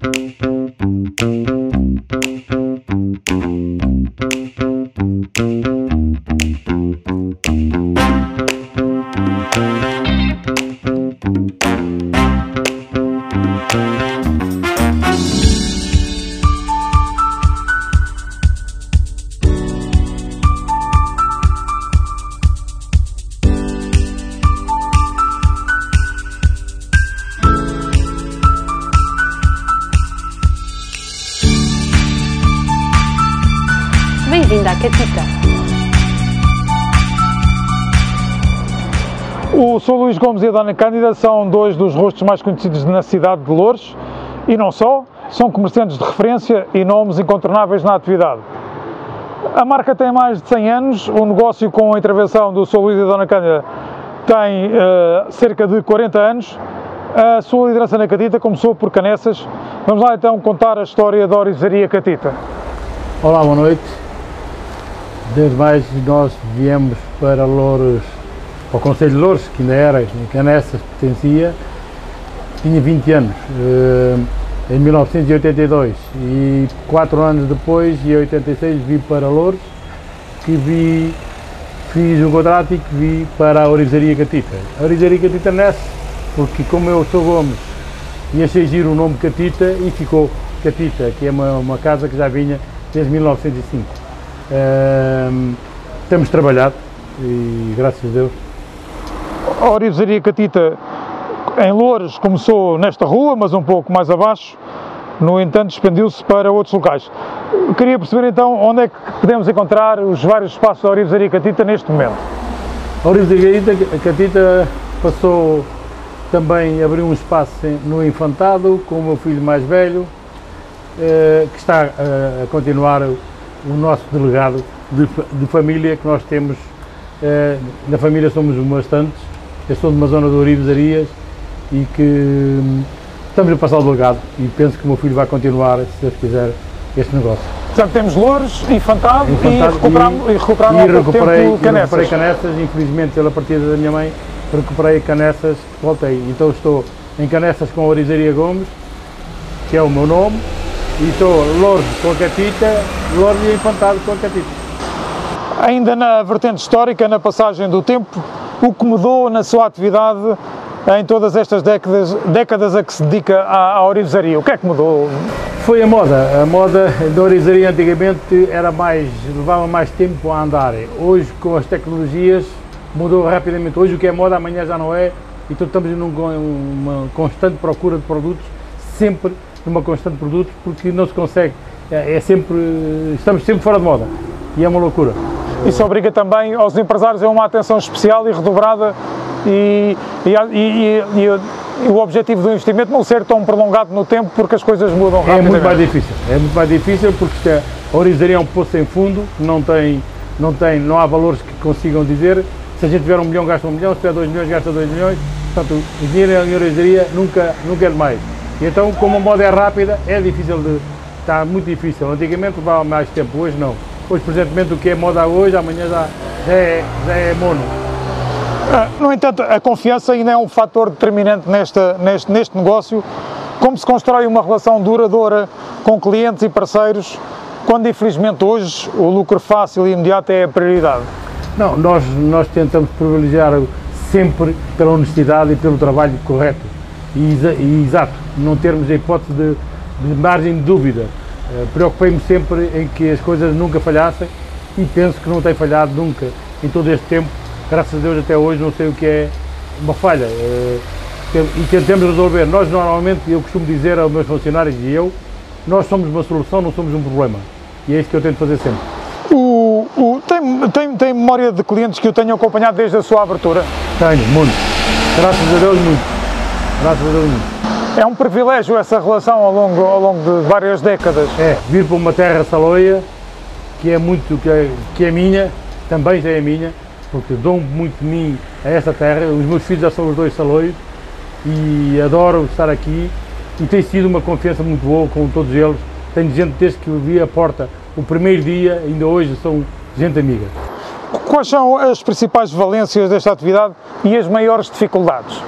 Bem-vinda O Sr. Luís Gomes e a Dona Cândida são dois dos rostos mais conhecidos na cidade de Loures e não só, são comerciantes de referência e nomes incontornáveis na atividade. A marca tem mais de 100 anos, o negócio com a intervenção do Sr. Luís e da Dona Cândida tem eh, cerca de 40 anos. A sua liderança na Catita começou por Canessas. Vamos lá então contar a história da Orizaria Catita. Olá, boa noite. Desde mais, nós viemos para Louros, ao Conselho de Louros, que ainda era, em Canessas pertencia, tinha 20 anos, eh, em 1982, e quatro anos depois, em 86, vim para Louros, que vi, fiz um contrato e que vi para a Orizaria Catita. A Orizaria Catita nasce, porque como eu sou Gomes, e achei giro o nome Catita e ficou Catita, que é uma, uma casa que já vinha desde 1905. Ehm, temos trabalhado e graças a Deus A Orivesaria Catita em Loures começou nesta rua, mas um pouco mais abaixo, no entanto expandiu-se para outros locais. Queria perceber então onde é que podemos encontrar os vários espaços da Orivesaria Catita neste momento. A Orivesaria Catita, passou também a abrir um espaço no Infantado com o meu filho mais velho, eh, que está eh, a continuar o nosso delegado de família que nós temos. eh, na família somos bastantes, eu sou de uma zona de Orivesarias e que hum, estamos a passar o delegado e penso que o meu filho vai continuar, se Deus quiser, este negócio. Portanto, temos Loures, Infantado, Infantado e recuperamos, e, recuperamos e recuperei, tempo e recuperei Canessas. Infelizmente pela partida da minha mãe, recuperei Canessas, voltei. Então estou em Canessas com a Orizaria Gomes, que é o meu nome, e estou Lourdes com a Catita, Lourdes e Infantado com a Catita. Ainda na vertente histórica, na passagem do tempo, o que mudou na sua atividade em todas estas décadas, décadas a que se dedica à, à? O que é que mudou? Foi a moda. A moda da orizaria antigamente era mais, levava mais tempo a andar. Hoje, com as tecnologias, mudou rapidamente. Hoje o que é moda, amanhã já não é. Então estamos numa constante procura de produtos, sempre numa constante de produtos, porque não se consegue. É, é sempre, estamos sempre fora de moda. E é uma loucura. Isso obriga também aos empresários a uma atenção especial e redobrada e, e, e- e- o objetivo do investimento não ser tão prolongado no tempo porque as coisas mudam É rapidamente. muito mais difícil, é muito mais difícil porque é, a orizaria é um poço sem fundo, não tem, não tem, não há valores que consigam dizer, se a gente tiver um milhão gasta um milhão, se tiver dois milhões gasta dois milhões, portanto o dinheiro em orizaria nunca, nunca é demais. E então como a moda é rápida, é difícil de, está muito difícil, antigamente levava mais tempo, hoje não. Hoje, presentemente, o que é moda hoje, amanhã já, já, é, já é mono. Ah, No entanto, a confiança ainda é um fator determinante nesta, neste, neste negócio. Como se constrói uma relação duradoura com clientes e parceiros, quando infelizmente hoje o lucro fácil e imediato é a prioridade? Não, nós, nós tentamos privilegiar sempre pela honestidade e pelo trabalho correto e, exa- e exato, não termos a hipótese de, de margem de dúvida. Eh, Preocupei-me sempre em que as coisas nunca falhassem e penso que não tem falhado nunca em todo este tempo. Graças a Deus até hoje não sei o que é uma falha. Eh, E tentamos resolver. Nós normalmente, eu costumo dizer aos meus funcionários e eu, nós somos uma solução, não somos um problema. E é isso que eu tento fazer sempre. O, o- tem, tem, tem memória de clientes que o tenham acompanhado desde a sua abertura? Tenho, muito. Graças a Deus, muito. Graças a Deus, muito. É um privilégio essa relação ao longo, ao longo de várias décadas. É, vir para uma terra saloia, que é muito, que é, que é minha, também já é minha, porque dou muito de mim a essa terra. Os meus filhos já são os dois saloios e adoro estar aqui e tem sido uma confiança muito boa com todos eles. Tenho gente desde que vi a porta o primeiro dia, ainda hoje são gente amiga. Quais são as principais valências desta atividade e as maiores dificuldades?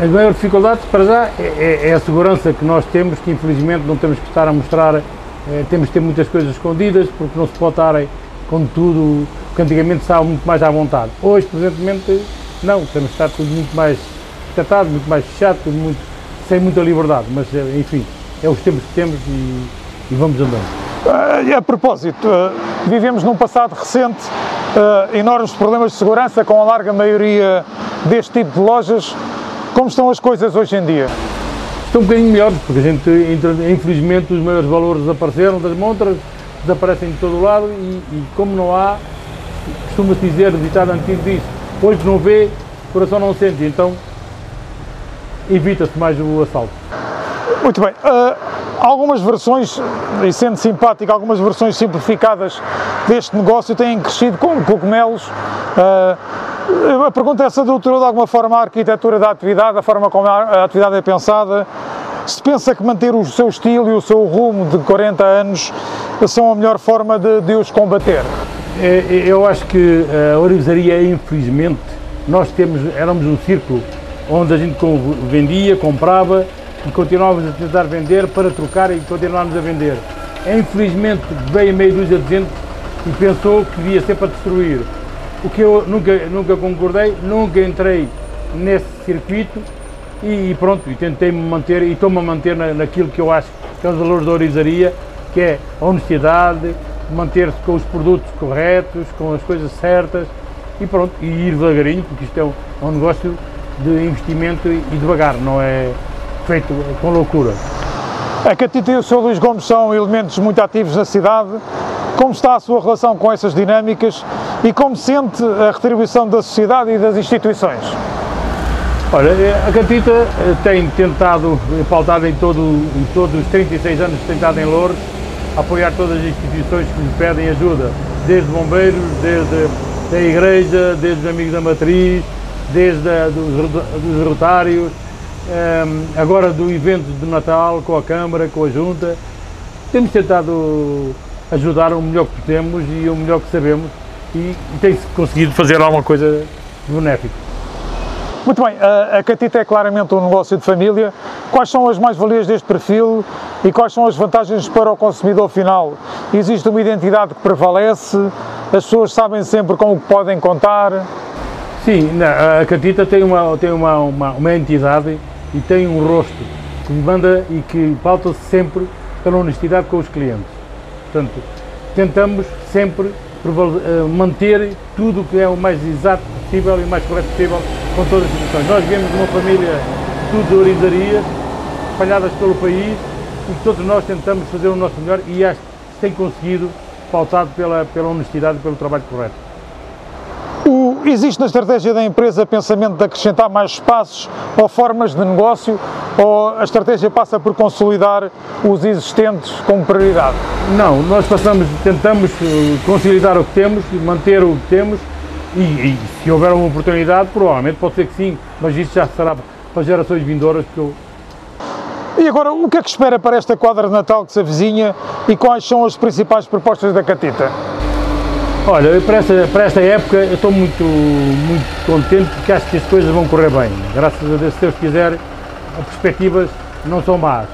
As maiores dificuldades, para já, é, é, é, a segurança que nós temos, que infelizmente não temos que estar a mostrar, é, temos que ter muitas coisas escondidas, porque não se pode estar com tudo, que antigamente estava muito mais à vontade. Hoje, presentemente, não, temos que estar tudo muito mais tratado, muito mais fechado, muito, sem muita liberdade, mas enfim, é os tempos que temos e, e vamos andando. A propósito, vivemos num passado recente enormes problemas de segurança com a larga maioria deste tipo de lojas como estão as coisas hoje em dia? Estão um bocadinho melhores, porque a gente, infelizmente, os maiores valores desapareceram das montras, desaparecem de todo o lado e, e como não há, costuma-se dizer, o ditado antigo diz, olho que não vê, coração não sente, então evita-se mais o assalto. Muito bem. Uh, algumas versões, e sendo simpático, algumas versões simplificadas deste negócio têm crescido com cogumelos. Uh, a pergunta é se adulterou de alguma forma a arquitetura da atividade, a forma como a atividade é pensada. Se pensa que manter o seu estilo e o seu rumo de 40 anos são a melhor forma de, de os combater? É, é, eu acho que a orivesaria, infelizmente, nós temos, éramos um círculo onde a gente vendia, comprava e continuávamos a tentar vender para trocar e continuarmos a vender. Infelizmente veio meio dúzia de gente e pensou que devia ser para destruir o que eu nunca, nunca concordei, nunca entrei nesse circuito e, e pronto, e tentei-me manter e estou-me a manter na, naquilo que eu acho que é os valores da orizaria, que é a honestidade, manter-se com os produtos corretos, com as coisas certas e pronto, e ir devagarinho, porque isto é um, é um negócio de investimento e, e devagar, não é feito com loucura. A Catita e o Sr. Luís Gomes são elementos muito ativos na cidade. Como está a sua relação com essas dinâmicas e como sente a retribuição da sociedade e das instituições? Olha, a Catita eh, tem tentado, pautado em, todo, em todos os 36 anos tentado em Louros, apoiar todas as instituições que lhe pedem ajuda, desde bombeiros, desde a igreja, desde os amigos da matriz, desde a, dos, dos rotários, um, ehm, agora do evento de Natal com a Câmara, com a Junta. Temos tentado ajudar o melhor que podemos e o melhor que sabemos e, tem-se conseguido fazer alguma coisa benéfica. Muito bem, a Catita é claramente um negócio de família. Quais são as mais-valias deste perfil e quais são as vantagens para o consumidor final? Existe uma identidade que prevalece? As pessoas sabem sempre com o que podem contar? Sim, a Catita tem uma, tem uma, uma, uma entidade e tem um rosto que manda e que pauta-se sempre pela honestidade com os clientes. Portanto, tentamos sempre manter tudo o que é o mais exato possível e o mais correto possível com todas as situações. Nós vivemos uma família tudo de orizarias, espalhadas pelo país e todos nós tentamos fazer o nosso melhor e acho que tem conseguido, pautado pela, pela honestidade e pelo trabalho correto. O, existe na estratégia da empresa pensamento de acrescentar mais espaços ou formas de negócio ou a estratégia passa por consolidar os existentes como prioridade? Não, nós passamos, tentamos eh, consolidar o que temos, manter o que temos e, e se houver uma oportunidade, provavelmente pode ser que sim, mas isso já será para gerações vindouras que eu e agora, o que é que espera para esta quadra de Natal que se avizinha e quais são as principais propostas da Catita? Olha, para esta, para esta época eu estou muito, muito contente porque acho que as coisas vão correr bem. Graças a Deus, se Deus quiser, as perspectivas não são más.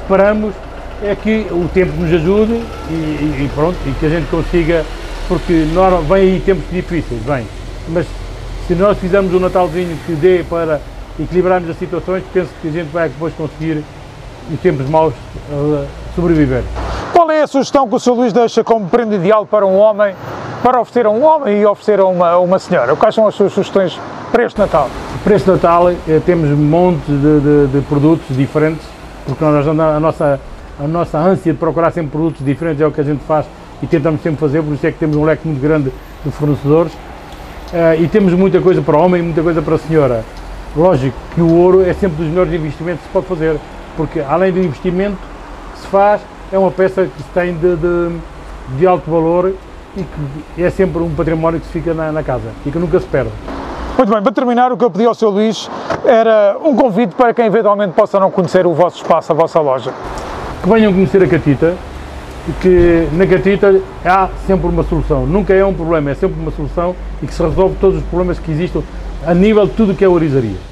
Esperamos é que o tempo nos ajude e, e, pronto, e que a gente consiga, porque nós, vem aí tempos difíceis, bem, mas se nós fizermos um Natalzinho que dê para equilibrarmos as situações, penso que a gente vai depois conseguir, em tempos maus, uh, sobreviver. Qual é a sugestão que o Sr. Luís deixa como prenda ideal para um homem para oferecer a um homem e oferecer a uma, a uma senhora? Quais são as suas sugestões para este Natal? Para este Natal eh, temos um monte de, de, de, produtos diferentes, porque nós, a, nossa, a nossa ânsia de procurar sempre produtos diferentes é o que a gente faz e tentamos sempre fazer, por isso é que temos um leque muito grande de fornecedores. Uh, e temos muita coisa para homem e muita coisa para senhora. Lógico que o ouro é sempre dos melhores investimentos que se pode fazer, porque além do investimento que se faz, é uma peça que se tem de, de, de alto valor e que é sempre um património que se fica na, na, casa e que nunca se perde. Muito bem, para terminar, o que eu pedi ao Sr. Luís era um convite para quem eventualmente possa não conhecer o vosso espaço, a vossa loja. Que venham conhecer a Catita, que na Catita há sempre uma solução, nunca é um problema, é sempre uma solução e que se resolve todos os problemas que existem a nível de tudo que é orizaria.